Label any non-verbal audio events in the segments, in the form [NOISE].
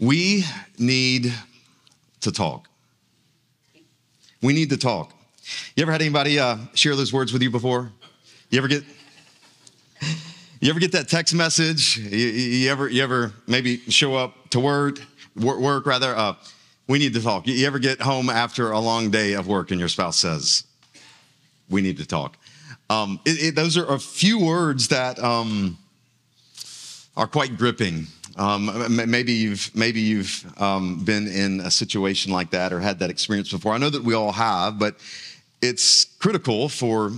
We need to talk. We need to talk. You ever had anybody uh, share those words with you before? You ever get you ever get that text message? You, you ever you ever maybe show up to work work, rather? Uh, we need to talk. You ever get home after a long day of work and your spouse says, "We need to talk." Um, it, it, those are a few words that um, are quite gripping. Um, maybe you've maybe you've um, been in a situation like that or had that experience before. I know that we all have, but it's critical for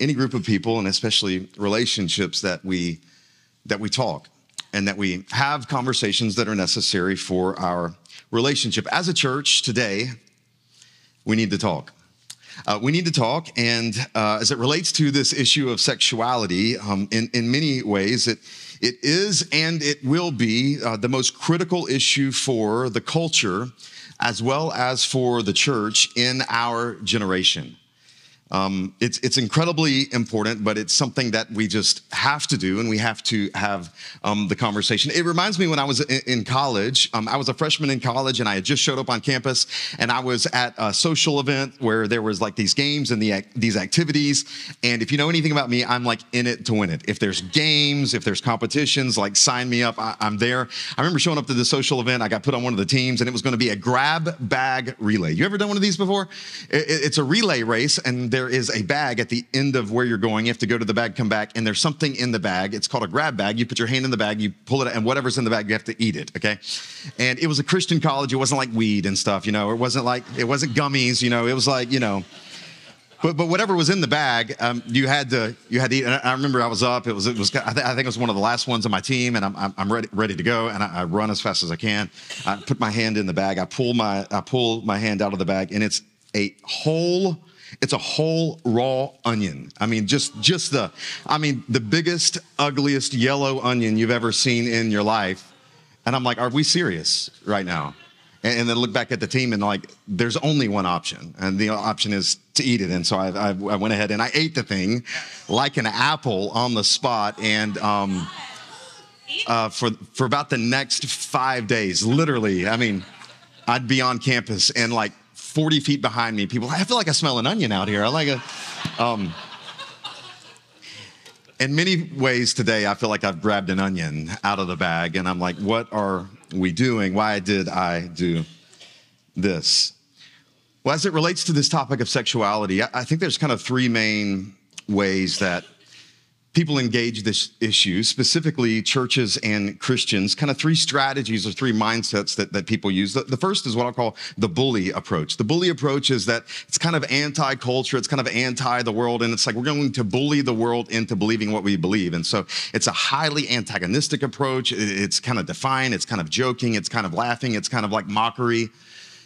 any group of people and especially relationships that we that we talk and that we have conversations that are necessary for our relationship. As a church today, we need to talk. Uh, we need to talk, and uh, as it relates to this issue of sexuality, um, in, in many ways, it, it is and it will be uh, the most critical issue for the culture as well as for the church in our generation. Um, it's, it's incredibly important, but it's something that we just have to do, and we have to have um, the conversation. It reminds me when I was in, college. Um, I was a freshman in college, and I had just showed up on campus, and I was at a social event where there was like these games and the, these activities. And if you know anything about me, I'm like in it to win it. If there's games, if there's competitions, like sign me up. I, I'm there. I remember showing up to the social event. I got put on one of the teams, and it was going to be a grab bag relay. You ever done one of these before? It, it's a relay race, and there is a bag at the end of where you're going. You have to go to the bag, come back, and there's something in the bag. It's called a grab bag. You put your hand in the bag, you pull it, and whatever's in the bag, you have to eat it. Okay. And it was a Christian college. It wasn't like weed and stuff, you know. It wasn't like it wasn't gummies, you know. It was like you know. But, but whatever was in the bag, um, you had to you had to eat. And I remember I was up. It was it was I, th- I think it was one of the last ones on my team, and I'm I'm ready ready to go. And I, I, run as fast as I can. I put my hand in the bag. I pull my I pull my hand out of the bag, and it's a whole it's a whole raw onion. I mean, just just the, I mean, the biggest, ugliest yellow onion you've ever seen in your life. And I'm like, are we serious right now? And, and then look back at the team and like, there's only one option, and the option is to eat it. And so I, I, I went ahead and I ate the thing like an apple on the spot, and. Um, uh, for for about the next five days, literally. I mean, I'd be on campus and like 40 feet behind me, people, I feel like I smell an onion out here. I like it. Um, in many ways today, I feel like I've grabbed an onion out of the bag and I'm like, what are we doing? Why did I do this? Well, as it relates to this topic of sexuality, I think there's kind of three main ways that people engage this issue, specifically churches and Christians, kind of three strategies or three mindsets that, that people use. The, the, first is what I'll call the bully approach. The bully approach is that it's kind of anti culture, it's kind of anti the world, and it's like we're going to bully the world into believing what we believe. And so it's a highly antagonistic approach. It's kind of defiant, it's kind of joking, it's kind of laughing, it's kind of like mockery.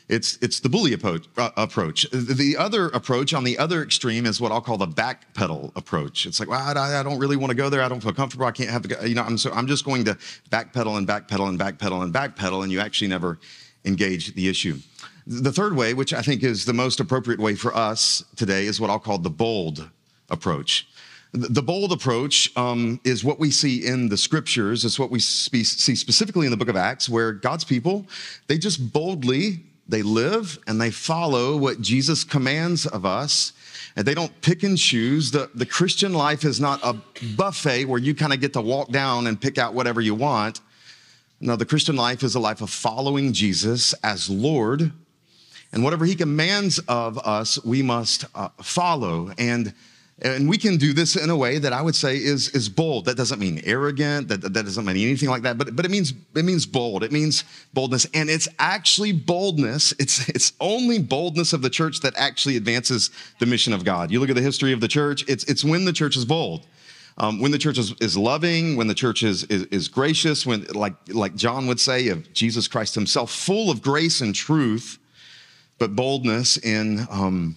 It's, it's the bully approach, uh, approach. The other approach on the other extreme is what I'll call the backpedal approach. It's like, well, I, I don't really want to go there. I don't feel comfortable. I can't have. You know, I'm, so I'm just going to backpedal and backpedal and backpedal and backpedal, and you actually never engage the issue. The third way, which I think is the most appropriate way for us today, is what I'll call the bold approach. The bold approach um, is what we see in the scriptures. It's what we see specifically in the book of Acts, where God's people, they just boldly they live and they follow what Jesus commands of us. And they don't pick and choose. The, the Christian life is not a buffet where you kind of get to walk down and pick out whatever you want. No, the Christian life is a life of following Jesus as Lord. And whatever he commands of us, we must uh, follow. And and we can do this in a way that I would say is, is bold. That doesn't mean arrogant. That, that doesn't mean anything like that. But, but it means it means bold. It means boldness. And it's actually boldness. It's, it's only boldness of the church that actually advances the mission of God. You look at the history of the church, it's, it's when the church is bold. Um, when the church is, is loving, when the church is, is, is, gracious, when, like, like John would say of Jesus Christ himself, full of grace and truth, but boldness in um,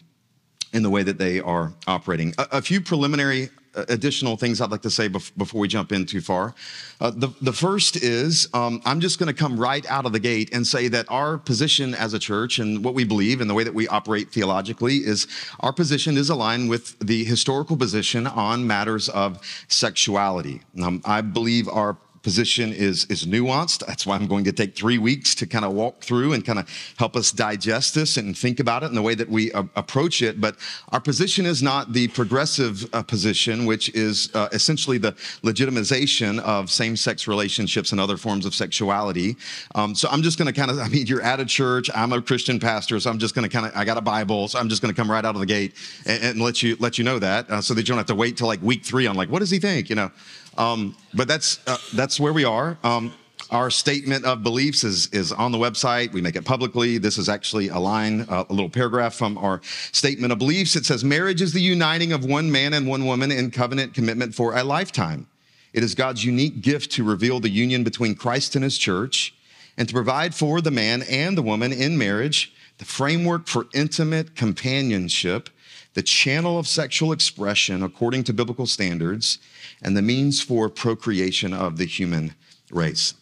in the way that they are operating. A, a few preliminary uh, additional things I'd like to say bef- before we jump in too far. Uh, the, the first is um, I'm just going to come right out of the gate and say that our position as a church and what we believe and the way that we operate theologically is our position is aligned with the historical position on matters of sexuality. Um, I believe our position is, is nuanced. That's why I'm going to take three weeks to kind of walk through and kind of help us digest this and think about it in the way that we uh, approach it. But our position is not the progressive uh, position, which is uh, essentially the legitimization of same sex relationships and other forms of sexuality. Um, so I'm just going to kind of, I mean, you're at a church, I'm a Christian pastor, so I'm just going to kind of, I got a Bible, so I'm just going to come right out of the gate and, and let you let you know that uh, so that you don't have to wait till like week three on like, what does he think? You know, um, but that's uh, that's where we are. Um, our statement of beliefs is, is on the website. We make it publicly. This is actually a line, uh, a little paragraph from our statement of beliefs. It says, Marriage is the uniting of one man and one woman in covenant commitment for a lifetime. It is God's unique gift to reveal the union between Christ and his church and to provide for the man and the woman in marriage the framework for intimate companionship, the channel of sexual expression according to biblical standards, and the means for procreation of the human race.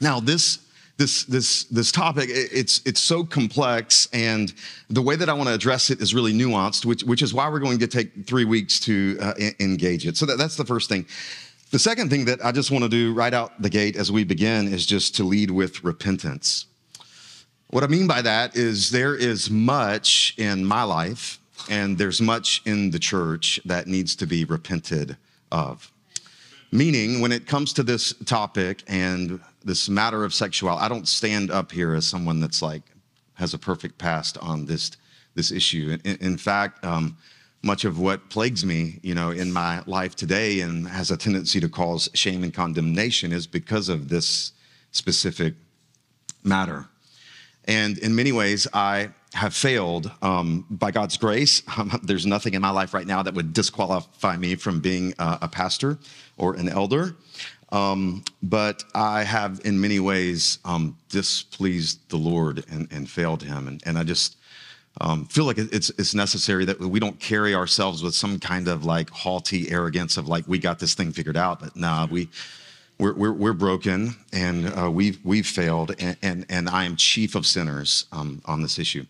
Now, this this this this topic it's it's so complex and the way that i want to address it is really nuanced which which is why we're going to take three weeks to uh, engage it. So that, that's the first thing. The second thing that i just want to do right out the gate as we begin is just to lead with repentance. What i mean by that is there is much in my life and there's much in the church that needs to be repented of. Meaning, when it comes to this topic and this matter of sexuality, I don't stand up here as someone that's like has a perfect past on this this issue. In, in fact, um, much of what plagues me, you know, in my life today and has a tendency to cause shame and condemnation is because of this specific matter. And in many ways, I have failed um, by God's grace. Um, [LAUGHS] there's nothing in my life right now that would disqualify me from being uh, a pastor or an elder. Um, but I have, in many ways, um, displeased the Lord and, and, failed Him. And, and I just um, feel like it's, it's necessary that we don't carry ourselves with some kind of like haughty arrogance of like, we got this thing figured out. But nah, we we're, we're, we're broken and uh, we've, we've failed, and, and, and, I am chief of sinners um, on this issue.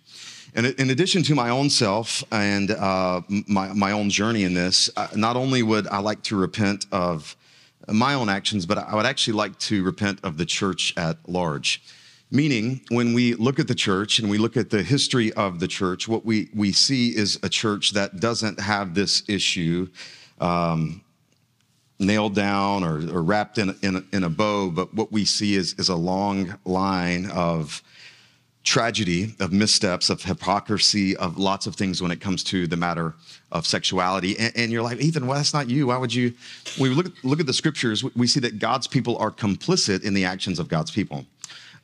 And in addition to my own self and uh, my, my own journey in this, uh, not only would I like to repent of my own actions, but I would actually like to repent of the church at large. Meaning, when we look at the church and we look at the history of the church, what we, we see is a church that doesn't have this issue um, nailed down or, or wrapped in, in, in, a bow, but what we see is, is a long line of tragedy, of missteps, of hypocrisy, of lots of things when it comes to the matter of sexuality. And, and you're like, Ethan, well, that's not you. Why would you? When we look, look at the scriptures, we see that God's people are complicit in the actions of God's people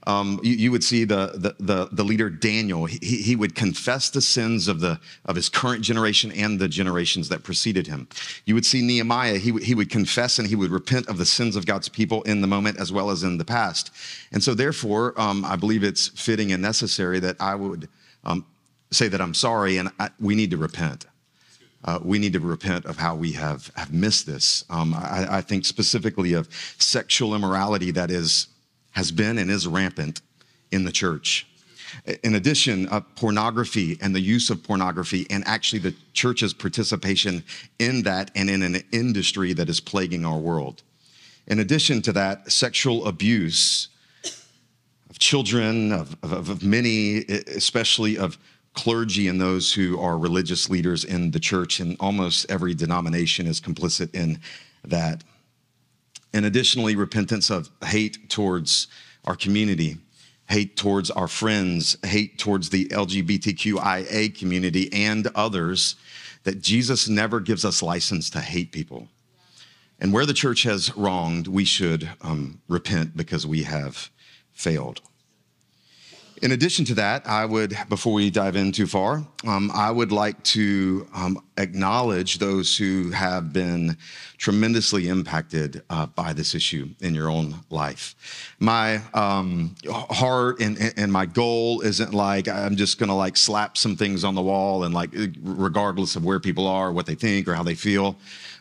um, you, you, would see the, the, the, the leader Daniel. He, he would confess the sins of, the, of his current generation and the generations that preceded him. You would see Nehemiah. He, he would confess and he would repent of the sins of God's people in the moment as well as in the past. And so, therefore, um, I believe it's fitting and necessary that I would um, say that I'm sorry and I, we need to repent. Uh, we need to repent of how we have, have missed this. Um, I, I think specifically of sexual immorality that is has been and is rampant in the church. In addition, uh, pornography and the use of pornography, and actually the church's participation in that and in an industry that is plaguing our world. In addition to that, sexual abuse of children, of, of, of many, especially of clergy and those who are religious leaders in the church, and almost every denomination is complicit in that and additionally, repentance of hate towards our community, hate towards our friends, hate towards the LGBTQIA community and others, that Jesus never gives us license to hate people. And where the church has wronged, we should um, repent because we have failed. In addition to that, I would, before we dive in too far, um, I would like to um, acknowledge those who have been tremendously impacted uh, by this issue in your own life. My um, heart and, and my goal isn't like I'm just gonna like slap some things on the wall and like, regardless of where people are, what they think, or how they feel.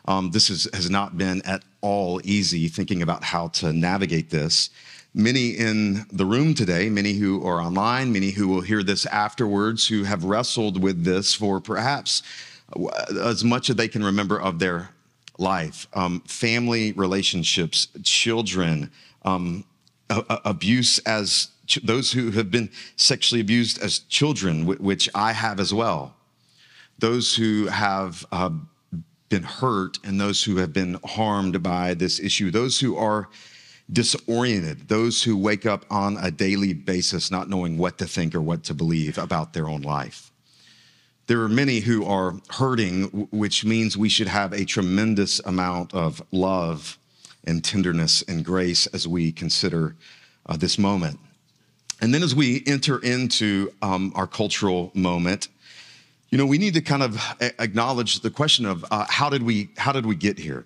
Um, this is, has not been at all easy thinking about how to navigate this many in the room today, many who are online, many who will hear this afterwards, who have wrestled with this for perhaps as much as they can remember of their life, um, family relationships, children, um, a- a- abuse as ch- those who have been sexually abused as children, wh- which I have as well, those who have uh, been hurt and those who have been harmed by this issue, those who are disoriented, those who wake up on a daily basis not knowing what to think or what to believe about their own life. There are many who are hurting, which means we should have a tremendous amount of love and tenderness and grace as we consider uh, this moment. And then as we enter into um, our cultural moment, you know, we need to kind of acknowledge the question of uh, how did we how did we get here?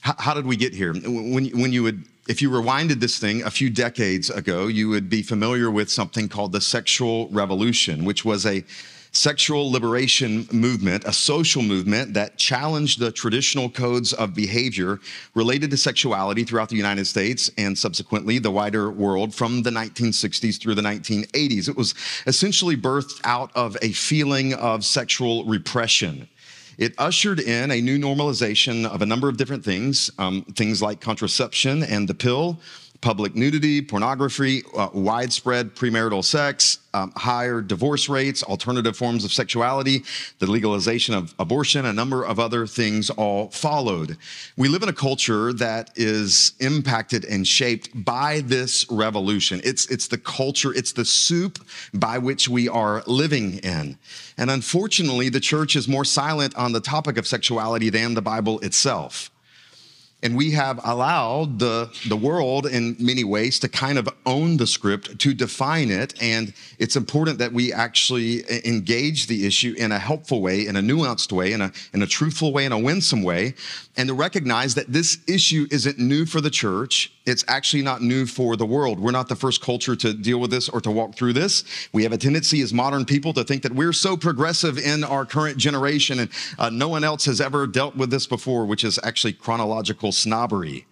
How, how, did we get here? When when you would if you rewinded this thing a few decades ago, you would be familiar with something called the sexual revolution, which was a sexual liberation movement, a social movement that challenged the traditional codes of behavior related to sexuality throughout the United States and subsequently the wider world from the 1960s through the 1980s. It was essentially birthed out of a feeling of sexual repression. It ushered in a new normalization of a number of different things, um, things like contraception and the pill, public nudity, pornography, uh, widespread premarital sex, um, higher divorce rates, alternative forms of sexuality, the legalization of abortion, a number of other things all followed. We live in a culture that is impacted and shaped by this revolution. It's, it's the culture, it's the soup by which we are living in. And unfortunately, the church is more silent on the topic of sexuality than the Bible itself. And we have allowed the, the world in many ways to kind of own the script, to define it. And it's important that we actually engage the issue in a helpful way, in a nuanced way, in a, in a truthful way, in a winsome way, and to recognize that this issue isn't new for the church. It's actually not new for the world. We're not the first culture to deal with this or to walk through this. We have a tendency as modern people to think that we're so progressive in our current generation and uh, no one else has ever dealt with this before, which is actually chronological snobbery.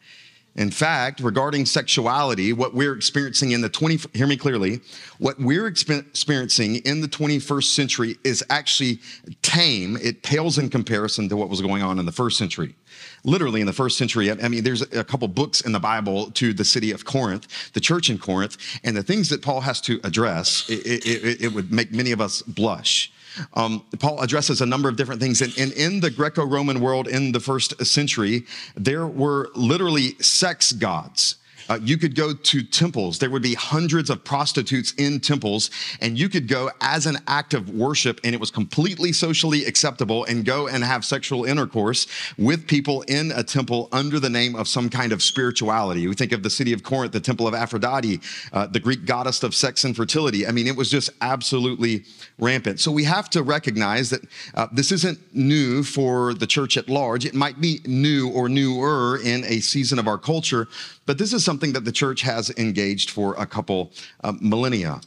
In fact, regarding sexuality, what we're experiencing in the 20, hear me clearly, what we're experiencing in the 21st century is actually tame. It pales in comparison to what was going on in the first century. Literally in the first century, I mean, there's a couple books in the Bible to the city of Corinth, the church in Corinth, and the things that Paul has to address, it, it, it would make many of us blush. Um, Paul addresses a number of different things. And, and in the Greco Roman world in the first century, there were literally sex gods. Uh, you could go to temples. There would be hundreds of prostitutes in temples, and you could go as an act of worship, and it was completely socially acceptable, and go and have sexual intercourse with people in a temple under the name of some kind of spirituality. We think of the city of Corinth, the temple of Aphrodite, uh, the Greek goddess of sex and fertility. I mean, it was just absolutely rampant. So we have to recognize that uh, this isn't new for the church at large. It might be new or newer in a season of our culture, but this is something that the church has engaged for a couple uh, millennia.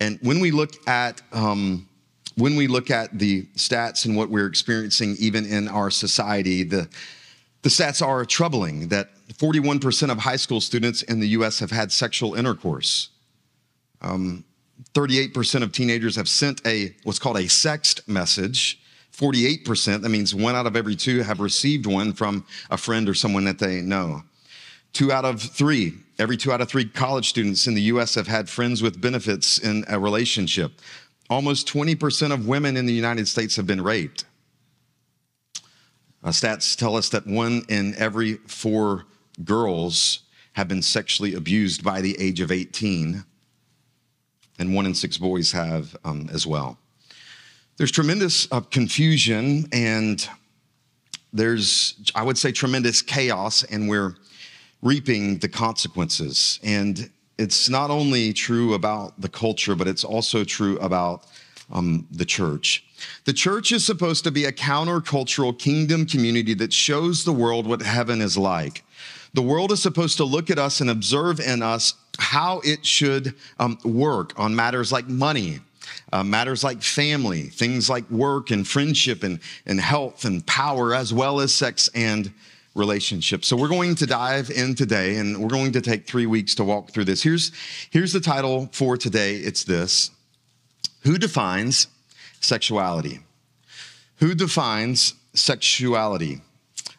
And when we look at um, when we look at the stats and what we're experiencing, even in our society, the the stats are troubling. That 41% of high school students in the U.S. have had sexual intercourse. Um, 38% of teenagers have sent a what's called a sext message. 48%, that means one out of every two have received one from a friend or someone that they know. Two out of three, every two out of three college students in the US have had friends with benefits in a relationship. Almost 20% of women in the United States have been raped. Uh, stats tell us that one in every four girls have been sexually abused by the age of 18, and one in six boys have um, as well. There's tremendous uh, confusion and there's, I would say, tremendous chaos, and we're reaping the consequences. And it's not only true about the culture, but it's also true about um, the church. The church is supposed to be a countercultural kingdom community that shows the world what heaven is like. The world is supposed to look at us and observe in us how it should um, work on matters like money, uh, matters like family, things like work and friendship and, and health and power, as well as sex and relationships. So we're going to dive in today and we're going to take three weeks to walk through this. Here's, here's the title for today. It's this. Who defines sexuality? Who defines sexuality?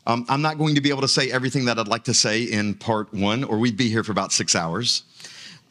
Um, I'm not going to be able to say everything that I'd like to say in part one, or we'd be here for about six hours.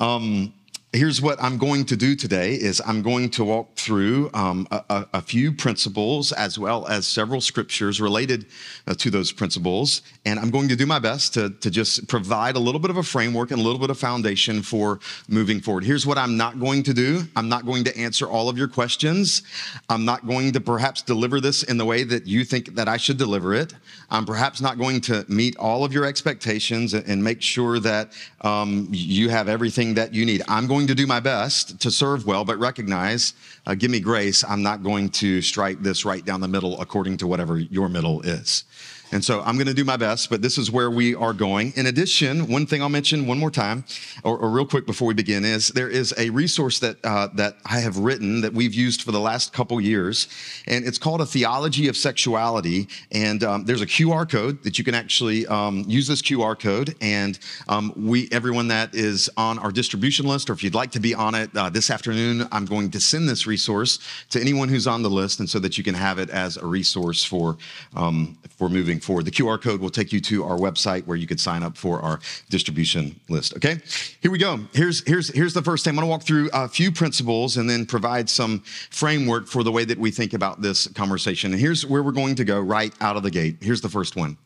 Um, here's what i'm going to do today is i'm going to walk through um, a, a, few principles as well as several scriptures related uh, to those principles. And i'm going to do my best to, to just provide a little bit of a framework and a little bit of foundation for moving forward. Here's what i'm not going to do. I'm not going to answer all of your questions. I'm not going to perhaps deliver this in the way that you think that i should deliver it. I'm perhaps not going to meet all of your expectations and make sure that um, you have everything that you need. I'm going going to do my best to serve well, but recognize, uh, give me grace, I'm not going to strike this right down the middle according to whatever your middle is. And so I'm going to do my best, but this is where we are going. In addition, one thing I'll mention one more time, or, or real quick before we begin, is there is a resource that uh, that I have written that we've used for the last couple years, and it's called a theology of sexuality. And um, there's a QR code that you can actually um, use this QR code, and um, we everyone that is on our distribution list, or if you'd like to be on it uh, this afternoon, I'm going to send this resource to anyone who's on the list, and so that you can have it as a resource for um, for moving forward. The QR code will take you to our website where you could sign up for our distribution list. Okay, here we go. Here's here's here's the first thing. I'm going to walk through a few principles and then provide some framework for the way that we think about this conversation. And here's where we're going to go right out of the gate. Here's the first one.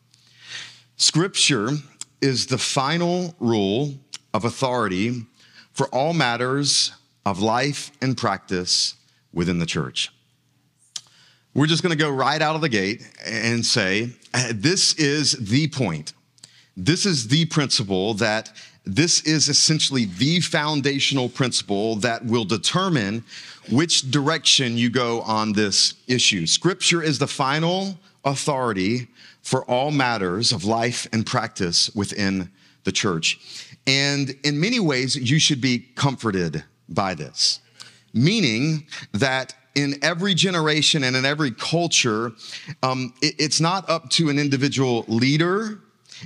Scripture is the final rule of authority for all matters of life and practice within the church. We're just going to go right out of the gate and say, uh, this is the point. This is the principle that this is essentially the foundational principle that will determine which direction you go on this issue. Scripture is the final authority for all matters of life and practice within the church. And in many ways, you should be comforted by this, meaning that in every generation and in every culture, um, it, it's not up to an individual leader.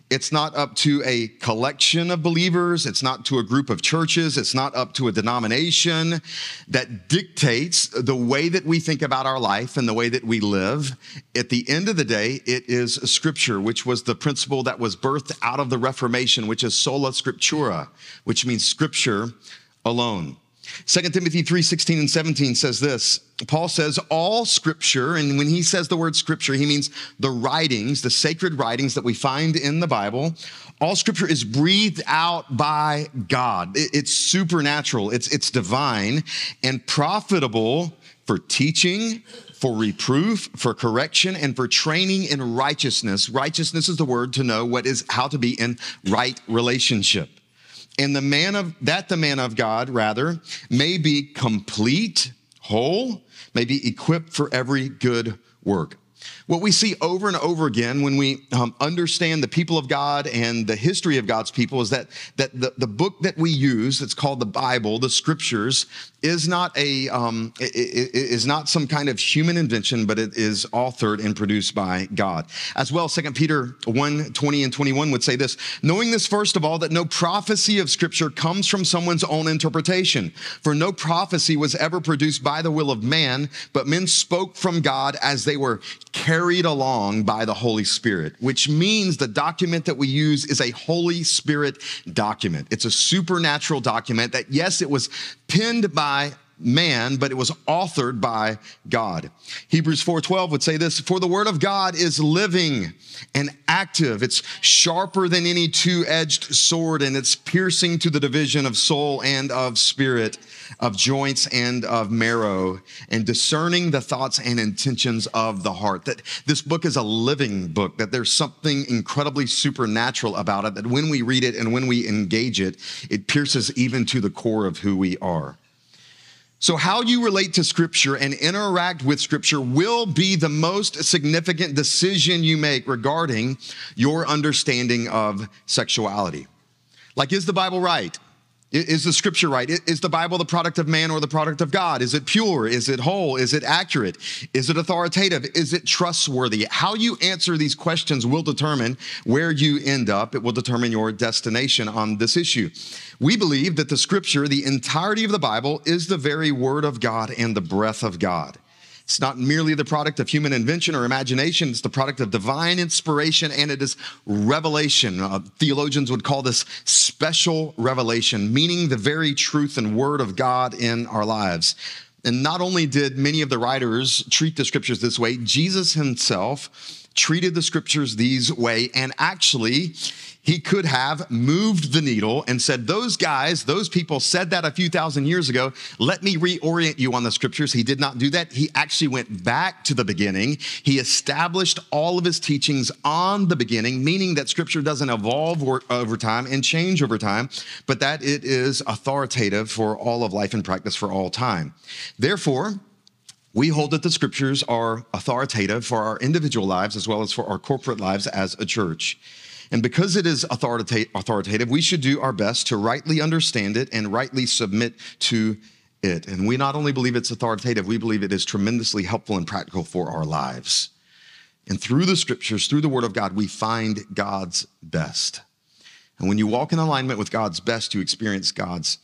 It's not up to a collection of believers. It's not to a group of churches. It's not up to a denomination that dictates the way that we think about our life and the way that we live. At the end of the day, it is scripture, which was the principle that was birthed out of the Reformation, which is sola scriptura, which means scripture alone. 2 Timothy 3 16 and 17 says this. Paul says, All scripture, and when he says the word scripture, he means the writings, the sacred writings that we find in the Bible. All scripture is breathed out by God. It's supernatural, it's, it's divine, and profitable for teaching, for reproof, for correction, and for training in righteousness. Righteousness is the word to know what is how to be in right relationship and the man of that the man of God rather may be complete, whole, may be equipped for every good work. What we see over and over again when we um, understand the people of God and the history of God's people is that, that the, the book that we use, that's called the Bible, the scriptures, is not a um, is not some kind of human invention, but it is authored and produced by God. As well, 2 Peter 1, 20 and 21 would say this, knowing this first of all, that no prophecy of scripture comes from someone's own interpretation. For no prophecy was ever produced by the will of man, but men spoke from God as they were carried along by the Holy Spirit, which means the document that we use is a Holy Spirit document. It's a supernatural document that, yes, it was penned by man but it was authored by god. Hebrews 4.12 would say this for the word of god is living and active. It's sharper than any two-edged sword and it's piercing to the division of soul and of spirit of joints and of marrow and discerning the thoughts and intentions of the heart that this book is a living book that there's something incredibly supernatural about it that when we read it and when we engage it it pierces even to the core of who we are so, how you relate to Scripture and interact with Scripture will be the most significant decision you make regarding your understanding of sexuality. Like, is the Bible right? Is the scripture right? Is the Bible the product of man or the product of God? Is it pure? Is it whole? Is it accurate? Is it authoritative? Is it trustworthy? How you answer these questions will determine where you end up. It will determine your destination on this issue. We believe that the scripture, the entirety of the Bible, is the very word of God and the breath of God. It's not merely the product of human invention or imagination, it's the product of divine inspiration and it is revelation. Uh, theologians would call this special revelation, meaning the very truth and word of God in our lives. And not only did many of the writers treat the scriptures this way, Jesus himself treated the scriptures these way and actually he could have moved the needle and said, Those guys, those people said that a few thousand years ago. Let me reorient you on the scriptures. He did not do that. He actually went back to the beginning. He established all of his teachings on the beginning, meaning that scripture doesn't evolve over time and change over time, but that it is authoritative for all of life and practice for all time. Therefore, we hold that the scriptures are authoritative for our individual lives as well as for our corporate lives as a church. And because it is authoritative, we should do our best to rightly understand it and rightly submit to it. And we not only believe it's authoritative, we believe it is tremendously helpful and practical for our lives. And through the scriptures, through the word of God, we find God's best. And when you walk in alignment with God's best, you experience God's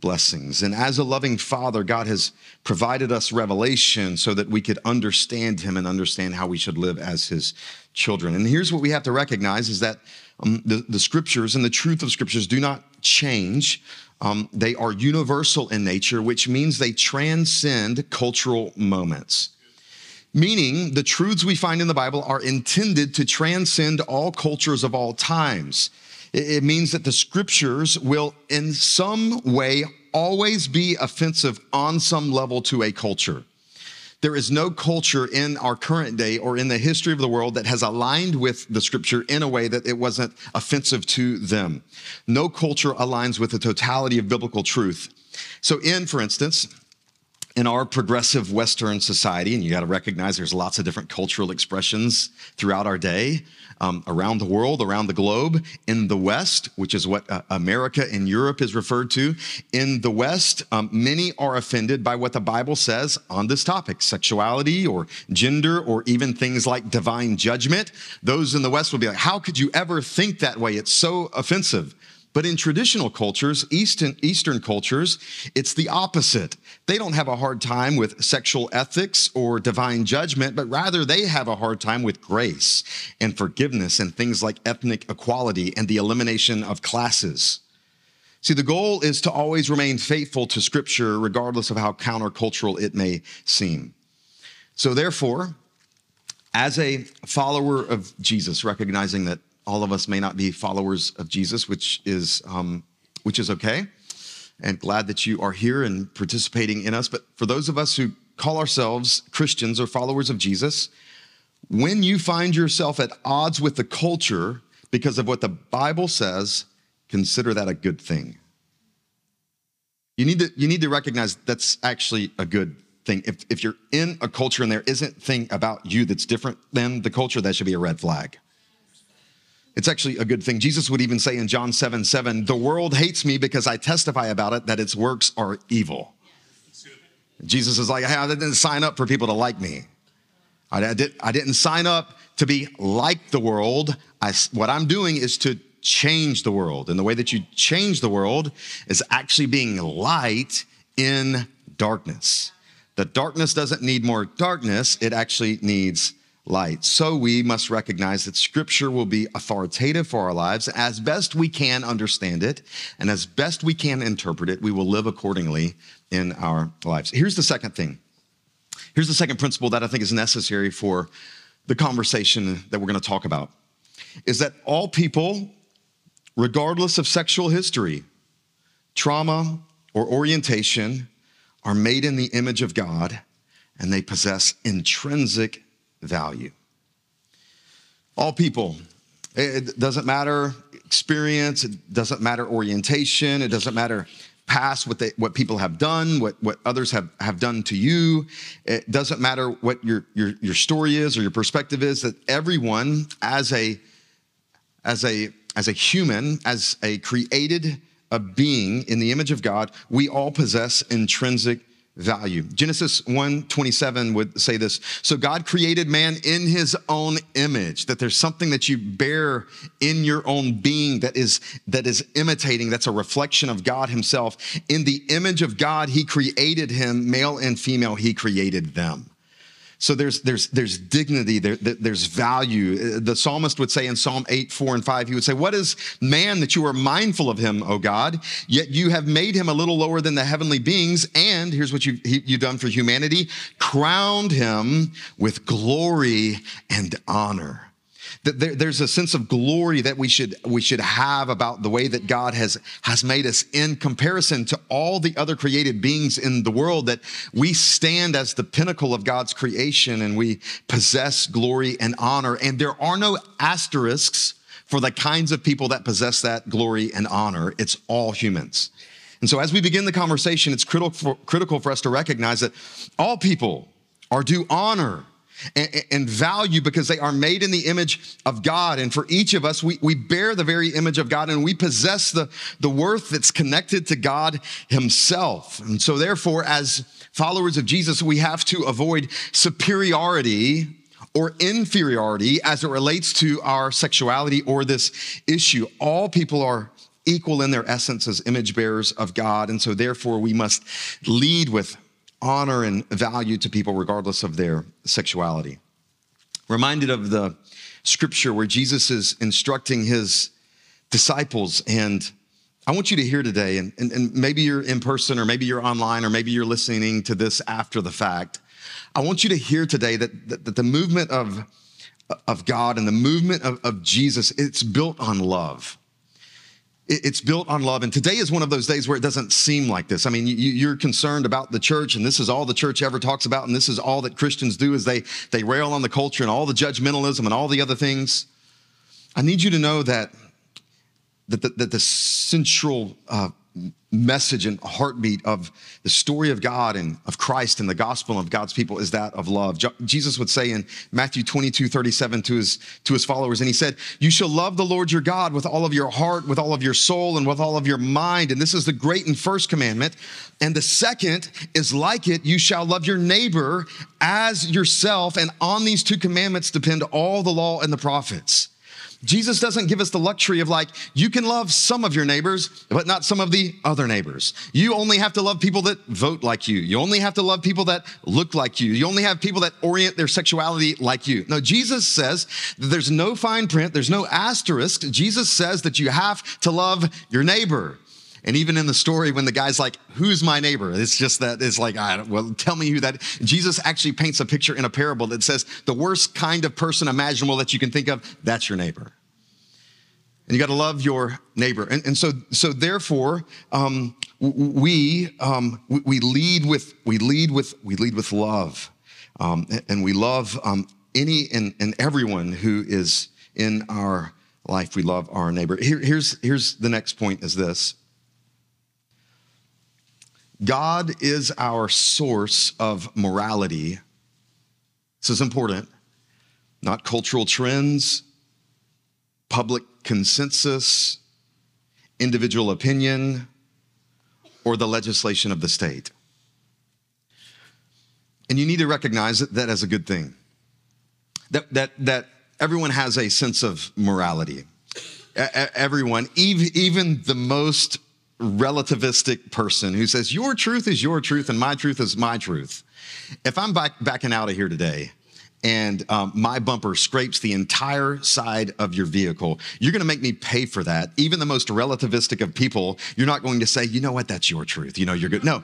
blessings. And as a loving father, God has provided us revelation so that we could understand him and understand how we should live as his children. And here's what we have to recognize is that um, the, the scriptures and the truth of scriptures do not change. Um, they are universal in nature, which means they transcend cultural moments. Meaning, the truths we find in the Bible are intended to transcend all cultures of all times. It means that the scriptures will, in some way, always be offensive on some level to a culture. There is no culture in our current day or in the history of the world that has aligned with the scripture in a way that it wasn't offensive to them. No culture aligns with the totality of biblical truth. So, in, for instance, in our progressive Western society, and you got to recognize there's lots of different cultural expressions throughout our day, um, around the world, around the globe. In the West, which is what uh, America and Europe is referred to, in the West, um, many are offended by what the Bible says on this topic sexuality or gender or even things like divine judgment. Those in the West will be like, How could you ever think that way? It's so offensive. But in traditional cultures, Eastern, Eastern cultures, it's the opposite. They don't have a hard time with sexual ethics or divine judgment, but rather they have a hard time with grace and forgiveness and things like ethnic equality and the elimination of classes. See, the goal is to always remain faithful to Scripture, regardless of how countercultural it may seem. So, therefore, as a follower of Jesus, recognizing that all of us may not be followers of Jesus, which is, um, which is okay. And glad that you are here and participating in us. But for those of us who call ourselves Christians or followers of Jesus, when you find yourself at odds with the culture because of what the Bible says, consider that a good thing. You need to, you need to recognize that's actually a good thing. If, if you're in a culture and there isn't thing about you that's different than the culture, that should be a red flag. It's actually a good thing. Jesus would even say in John 7 7, the world hates me because I testify about it that its works are evil. Jesus is like, hey, I didn't sign up for people to like me. I, did, I didn't sign up to be like the world. I, what I'm doing is to change the world. And the way that you change the world is actually being light in darkness. The darkness doesn't need more darkness, it actually needs light. So we must recognize that scripture will be authoritative for our lives. As best we can understand it and as best we can interpret it, we will live accordingly in our lives. Here's the second thing. Here's the second principle that I think is necessary for the conversation that we're going to talk about is that all people, regardless of sexual history, trauma, or orientation, are made in the image of God and they possess intrinsic value. All people, it doesn't matter experience, it doesn't matter orientation, it doesn't matter past what they, what people have done, what, what others have, have done to you. It doesn't matter what your, your, your story is or your perspective is, that everyone as a, as a, as a human, as a created a being in the image of God, we all possess intrinsic value. Genesis 1:27 would say this. So God created man in his own image, that there's something that you bear in your own being that is that is imitating, that's a reflection of God himself. In the image of God he created him, male and female he created them. So there's, there's, there's dignity, there, there's value. The psalmist would say in Psalm 8, 4, and 5, he would say, What is man that you are mindful of him, O God? Yet you have made him a little lower than the heavenly beings. And here's what you've, you've done for humanity crowned him with glory and honor there, there's a sense of glory that we should we should have about the way that God has has made us in comparison to all the other created beings in the world that we stand as the pinnacle of God's creation and we possess glory and honor. And there are no asterisks for the kinds of people that possess that glory and honor. It's all humans. And so as we begin the conversation it's critical for, critical for us to recognize that all people are due honor and, and, value because they are made in the image of God. And for each of us, we, we bear the very image of God and we possess the, the worth that's connected to God Himself. And so, therefore, as followers of Jesus, we have to avoid superiority or inferiority as it relates to our sexuality or this issue. All people are equal in their essence as image bearers of God. And so, therefore, we must lead with honor and value to people regardless of their sexuality. Reminded of the scripture where Jesus is instructing his disciples and I want you to hear today, and, and, and, maybe you're in person, or maybe you're online, or maybe you're listening to this after the fact. I want you to hear today that, that, that the movement of, of God and the movement of, of Jesus, it's built on love it's built on love. And today is one of those days where it doesn't seem like this. I mean, you're concerned about the church, and this is all the church ever talks about, and this is all that Christians do is they, they rail on the culture and all the judgmentalism and all the other things. I need you to know that, that, the, that the central uh, message and heartbeat of the story of God and of Christ and the gospel of God's people is that of love. Jesus would say in Matthew 22, 37 to his, to his followers, and he said, You shall love the Lord your God with all of your heart, with all of your soul, and with all of your mind. And this is the great and first commandment. And the second is like it, you shall love your neighbor as yourself. And on these two commandments depend all the law and the prophets. Jesus doesn't give us the luxury of like, you can love some of your neighbors, but not some of the other neighbors. You only have to love people that vote like you. You only have to love people that look like you. You only have people that orient their sexuality like you. No, Jesus says that there's no fine print, there's no asterisk. Jesus says that you have to love your neighbor. And even in the story, when the guy's like, Who's my neighbor? It's just that it's like, I well, tell me who that. Jesus actually paints a picture in a parable that says, The worst kind of person imaginable that you can think of, that's your neighbor. And you got to love your neighbor. And, and so, so therefore, um, we, um, we lead with, we lead with, we lead with love. Um, and we love um, any and, and everyone who is in our life. We love our neighbor. Here, here's, here's the next point is this God is our source of morality. This is important. Not cultural trends, public consensus, individual opinion, or the legislation of the state. And you need to recognize that as a good thing. That, that, that everyone has a sense of morality. Everyone, even the most relativistic person who says, Your truth is your truth and my truth is my truth. If I'm back, backing out of here today and um, my bumper scrapes the entire side of your vehicle, you're going to make me pay for that. Even the most relativistic of people, you're not going to say, You know what? That's your truth. You know, you're good. No.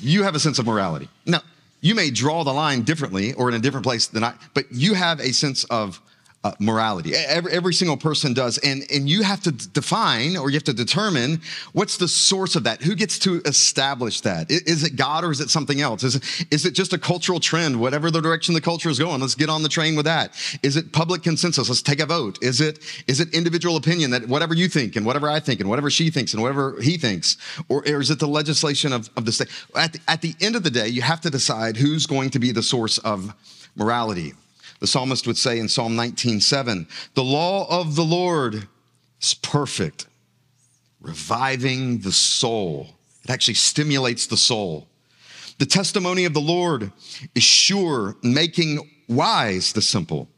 you have a sense of morality. Now, you may draw the line differently or in a different place than I, but you have a sense of uh, morality. Every, every single person does. And, and you have to define or you have to determine what's the source of that. Who gets to establish that? Is it God or is it something else? Is it, is it just a cultural trend? Whatever the direction the culture is going, let's get on the train with that. Is it public consensus? Let's take a vote. Is it, is it individual opinion that whatever you think and whatever I think and whatever she thinks and whatever he thinks? Or, or is it the legislation of, of the state? At the, at the end of the day, you have to decide who's going to be the source of morality. The psalmist would say in Psalm 19:7, "The law of the Lord is perfect, reviving the soul." It actually stimulates the soul. The testimony of the Lord is sure, making wise the simple.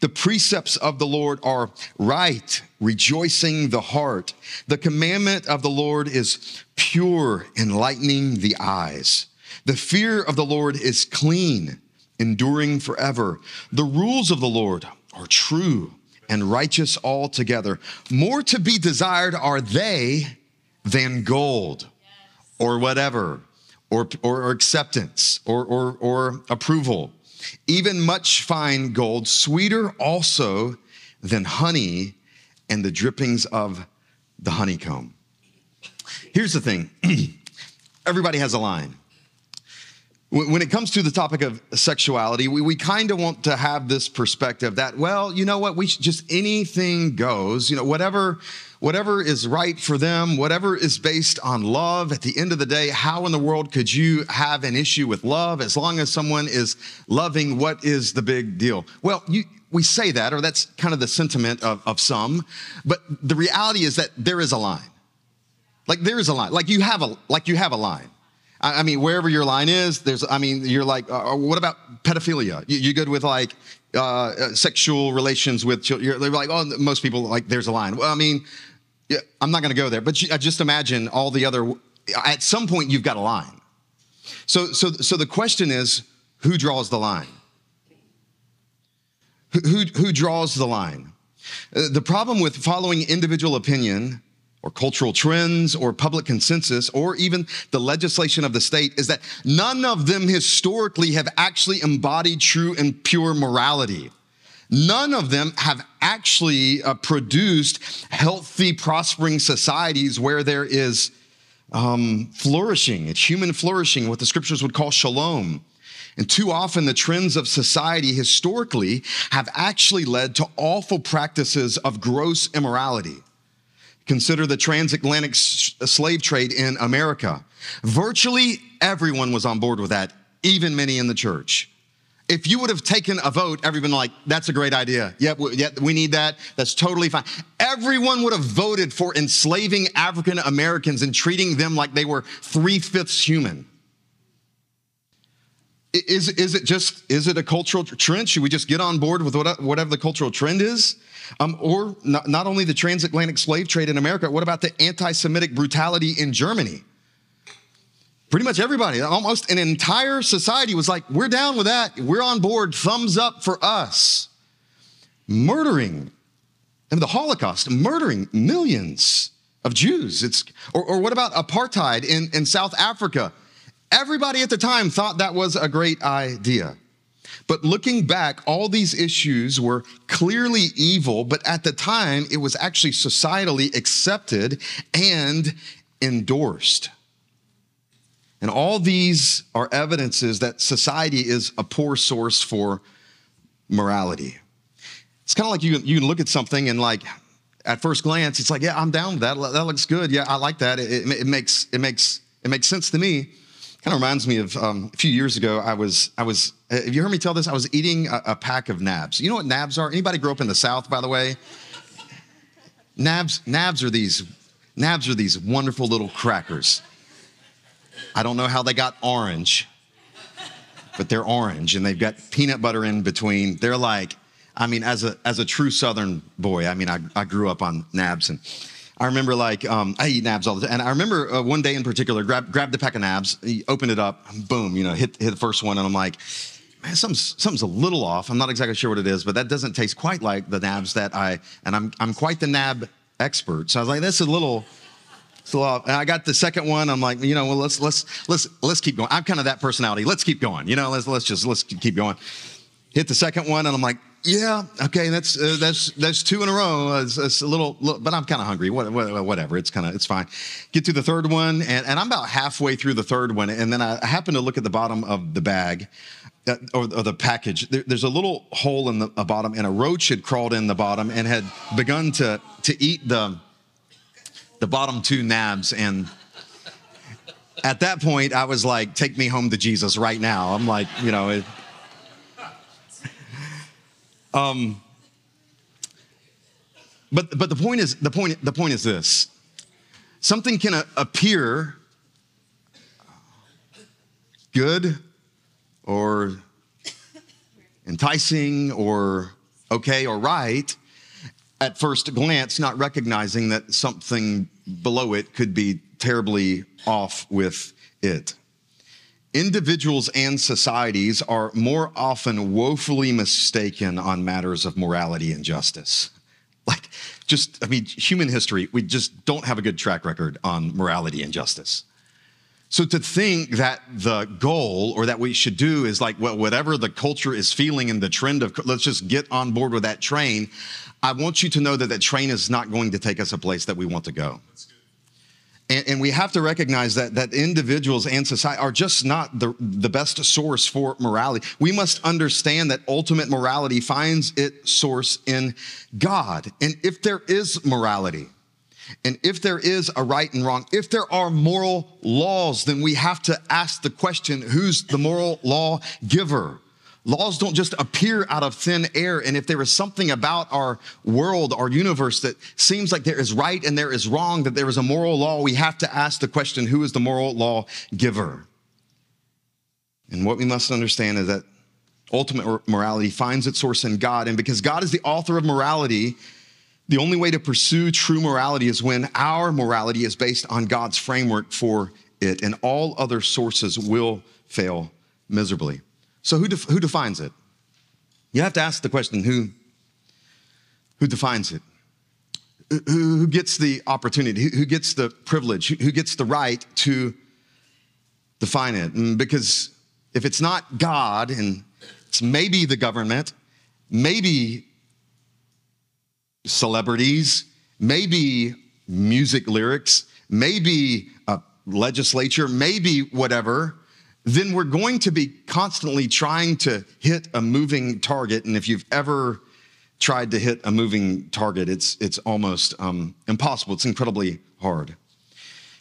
The precepts of the Lord are right, rejoicing the heart. The commandment of the Lord is pure, enlightening the eyes. The fear of the Lord is clean, enduring forever. The rules of the Lord are true and righteous altogether. More to be desired are they than gold or whatever, or, or, or acceptance or, or, or approval. Even much fine gold, sweeter also than honey and the drippings of the honeycomb. Here's the thing [CLEARS THROAT] everybody has a line. When it comes to the topic of sexuality, we, we kind of want to have this perspective that, well, you know what, we just anything goes, you know, whatever, whatever is right for them, whatever is based on love. At the end of the day, how in the world could you have an issue with love as long as someone is loving? What is the big deal? Well, you, we say that, or that's kind of the sentiment of, of some, but the reality is that there is a line. Like there is a line. Like you have a like you have a line. I, I mean, wherever your line is, there's. I mean, you're like, uh, uh what about pedophilia? You, you good with like uh, uh, sexual relations with children? They're like, oh, most people like there's a line. Well, I mean, yeah, I'm not going to go there, but you, just imagine all the other. At some point, you've got a line. So, so, so the question is, who draws the line? Who, who, who draws the line? Uh, the problem with following individual opinion or cultural trends or public consensus or even the legislation of the state is that none of them historically have actually embodied true and pure morality. None of them have actually uh, produced healthy, prospering societies where there is um, flourishing. It's human flourishing, what the scriptures would call shalom. And too often, the trends of society historically have actually led to awful practices of gross immorality. Consider the transatlantic slave trade in America. Virtually everyone was on board with that, even many in the church. If you would have taken a vote, everyone like, that's a great idea. Yep, yeah, we need that. That's totally fine. Everyone would have voted for enslaving African Americans and treating them like they were three fifths human. Is, is it just, is it a cultural trend? Should we just get on board with whatever the cultural trend is? Um, or not, not only the transatlantic slave trade in America, what about the anti Semitic brutality in Germany? Pretty much everybody, almost an entire society was like, we're down with that. We're on board. Thumbs up for us. Murdering, I mean, the Holocaust, murdering millions of Jews. It's, or, or what about apartheid in, in South Africa? Everybody at the time thought that was a great idea. But looking back, all these issues were clearly evil, but at the time, it was actually societally accepted and endorsed. And all these are evidences that society is a poor source for morality. It's kind of like you, you can look at something and like at first glance, it's like, yeah, I'm down with that. That looks good. Yeah, I like that. It, it, it makes it makes it makes sense to me. Kind of reminds me of um, a few years ago. I was, I was. Uh, have you heard me tell this? I was eating a, a pack of nabs. You know what nabs are? Anybody grew up in the South, by the way? Nabs, nabs are these, nabs are these wonderful little crackers. I don't know how they got orange, but they're orange and they've got peanut butter in between. They're like, I mean, as a as a true Southern boy, I mean, I, I grew up on nabs and I remember like um, I eat nabs all the time, and I remember uh, one day in particular, grab grabbed the pack of nabs, opened it up, boom, you know, hit hit the first one, and I'm like, man, something's something's a little off. I'm not exactly sure what it is, but that doesn't taste quite like the nabs that I and I'm I'm quite the nab expert. So I was like, this is a little. It's a little And I got the second one. I'm like, you know, well, let's let's let's let's keep going. I'm kind of that personality. Let's keep going. You know, let's let's just let's keep going. Hit the second one, and I'm like, yeah, okay, that's uh, that's that's two in a row. It's, it's a little, little, but I'm kind of hungry. What, whatever, it's kind of it's fine. Get to the third one, and, and I'm about halfway through the third one, and then I happen to look at the bottom of the bag. Uh, or, or, the package. There, there's a little hole in the bottom, and a roach had crawled in the bottom and had begun to to eat the the bottom two nabs. And at that point, I was like, "Take me home to Jesus right now." I'm like, you know. It, um, but but the point is the point the point is this: something can a- appear good or enticing or okay or right at first glance, not recognizing that something below it could be terribly off with it. individuals and societies are more often woefully mistaken on matters of morality and justice. Like, just, I mean, human history, we just don't have a good track record on morality and justice. So to think that the goal or that we should do is like, well, whatever the culture is feeling and the trend of, let's just get on board with that train. I want you to know that that train is not going to take us a place that we want to go. And, and, we have to recognize that, that individuals and society are just not the, the best source for morality. We must understand that ultimate morality finds its source in God. And if there is morality, and if there is a right and wrong, if there are moral laws, then we have to ask the question who's the moral law giver? Laws don't just appear out of thin air. And if there is something about our world, our universe that seems like there is right and there is wrong, that there is a moral law, we have to ask the question, who is the moral law giver? And what we must understand is that ultimate morality finds its source in God. And because God is the author of morality, the only way to pursue true morality is when our morality is based on God's framework for it, and all other sources will fail miserably. So, who, def- who defines it? You have to ask the question who, who defines it? Who, gets the opportunity? Who, gets the privilege? Who, gets the right to define it? And because if it's not God and it's maybe the government, maybe celebrities, maybe music lyrics, maybe a legislature, maybe whatever, then we're going to be constantly trying to hit a moving target. And if you've ever tried to hit a moving target, it's, it's almost um, impossible. It's incredibly hard.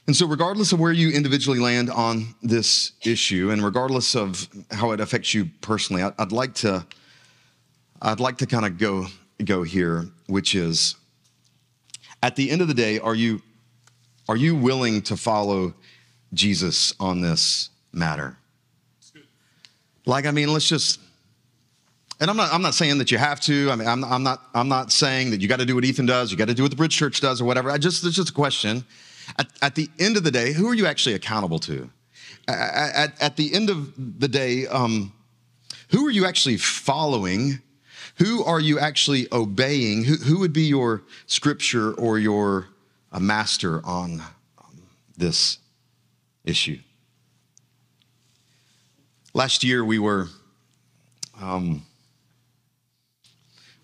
And so, regardless of where you individually land on this issue, and regardless of how it affects you personally, I'd like to, I'd like to kind of go go here, which is, at the end of the day, are you, are you willing to follow Jesus on this matter. Like, I mean, let's just, and I'm not, I'm not saying that you have to. I mean, I'm, I'm not, I'm not saying that you got to do what Ethan does, you got to do what the Bridge Church does or whatever. I just, it's just a question. At, at the end of the day, who are you actually accountable to? At, at, at the end of the day, um, who are you actually following? Who are you actually obeying? Who, who would be your scripture or your uh, master on um, this issue? Last year, we were um,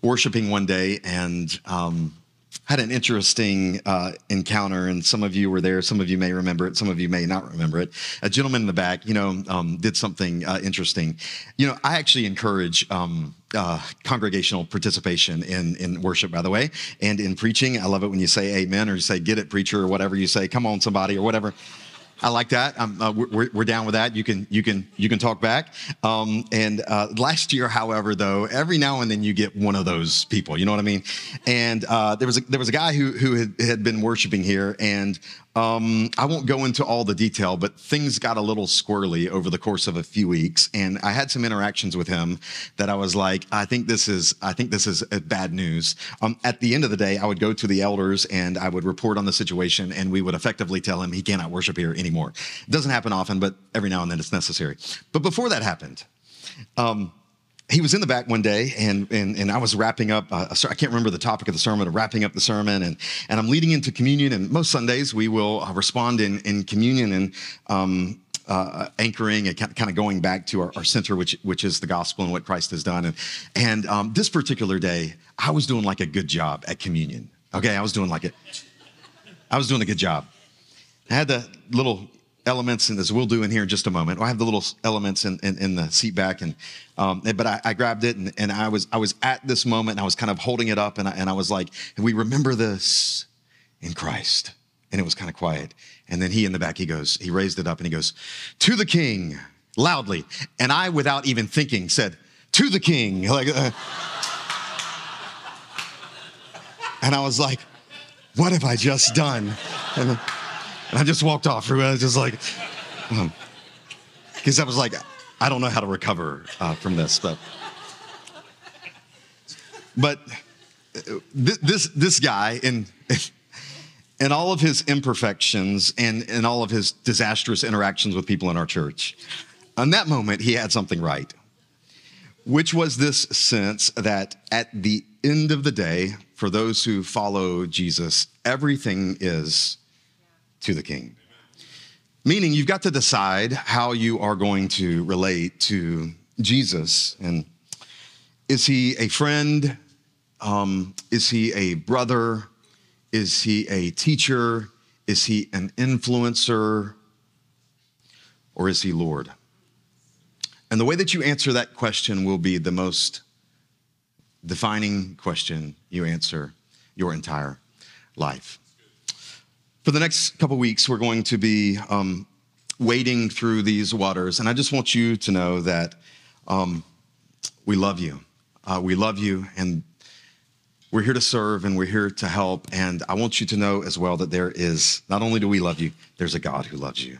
worshiping one day and um, had an interesting uh, encounter, and some of you were there. Some of you may remember it. Some of you may not remember it. A gentleman in the back, you know, um, did something uh, interesting. You know, I actually encourage um, uh, congregational participation in in worship, by the way, and in preaching. I love it when you say Amen or you say Get it, preacher, or whatever you say. Come on, somebody, or whatever. I like that. Uh, we're, we're, down with that. You can you can you can talk back. Um, and uh, last year, however, though, every now and then you get one of those people. You know what I mean? And uh, there was a, there was a guy who who had, had been worshiping here, and um, I won't go into all the detail, but things got a little squirrely over the course of a few weeks, and I had some interactions with him that I was like, I think this is, I think this is bad news. Um, at the end of the day, I would go to the elders and I would report on the situation, and we would effectively tell him he cannot worship here anymore. It doesn't happen often, but every now and then it's necessary. But before that happened. Um, he was in the back one day and, and, and I was wrapping up, uh, I can't remember the topic of the sermon, wrapping up the sermon and, and I'm leading into communion and most Sundays we will uh, respond in, in communion and um, uh, anchoring and kind of going back to our, our, center, which, which is the gospel and what Christ has done. And, and um, this particular day, I was doing like a good job at communion. Okay, I was doing like it. I was doing a good job. I had the little elements, and as we'll do in here in just a moment, I have the little elements in, in, in the seat back, and um, but I, I, grabbed it, and, and I was I was at this moment, and I was kind of holding it up, and I, and I was like, we remember this in Christ, and it was kind of quiet, and then he in the back, he goes, he raised it up, and he goes, to the King, loudly, and I, without even thinking, said, to the King, [LAUGHS] like, uh, and I was like, what have I just done? And, and I just walked off. I was just like, because um, I was like, I don't know how to recover uh, from this, but but uh, this this guy in in [LAUGHS] all of his imperfections and in all of his disastrous interactions with people in our church, on that moment, he had something right, which was this sense that at the end of the day, for those who follow Jesus, everything is to the king. Meaning, you've got to decide how you are going to relate to Jesus. And is he a friend? Um, is he a brother? Is he a teacher? Is he an influencer? Or is he Lord? And the way that you answer that question will be the most defining question you answer your entire life. For the next couple weeks, we're going to be um, wading through these waters, and I just want you to know that um, we love you. Uh, we love you, and we're here to serve and we're here to help. And I want you to know as well that there is, not only do we love you, there's a God who loves you.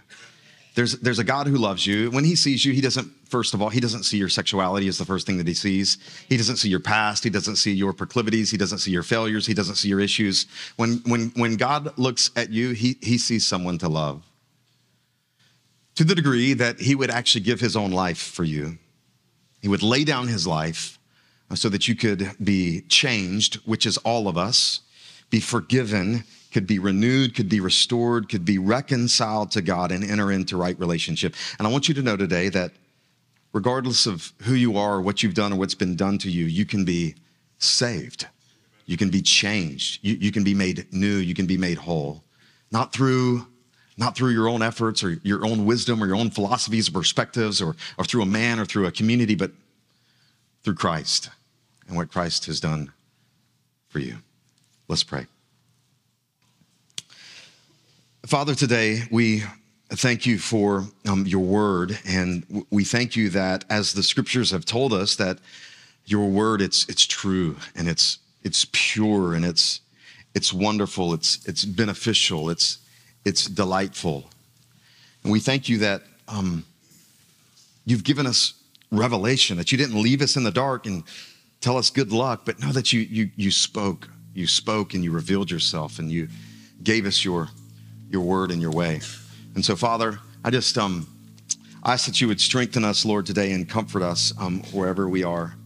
There's, there's a God who loves you. When he sees you, he doesn't, first of all, he doesn't see your sexuality as the first thing that he sees. He doesn't see your past. He doesn't see your proclivities. He doesn't see your failures. He doesn't see your issues. When, when, when God looks at you, he, he sees someone to love. To the degree that he would actually give his own life for you, he would lay down his life so that you could be changed, which is all of us, be forgiven, could be renewed, could be restored, could be reconciled to God and enter into right relationship. And I want you to know today that regardless of who you are, or what you've done, or what's been done to you, you can be saved. You can be changed. You, you can be made new. You can be made whole. Not through not through your own efforts or your own wisdom or your own philosophies or perspectives or, or through a man or through a community, but through Christ and what Christ has done for you. Let's pray. Father, today we thank you for um, your word, and we thank you that as the scriptures have told us that your word it's it's true and it's it's pure and it's it's wonderful, it's it's beneficial, it's it's delightful, and we thank you that um, you've given us revelation that you didn't leave us in the dark and tell us good luck, but know that you you you spoke, you spoke and you revealed yourself and you gave us your your word and your way. And so, Father, I just um, I ask that you would strengthen us, Lord, today and comfort us um, wherever we are.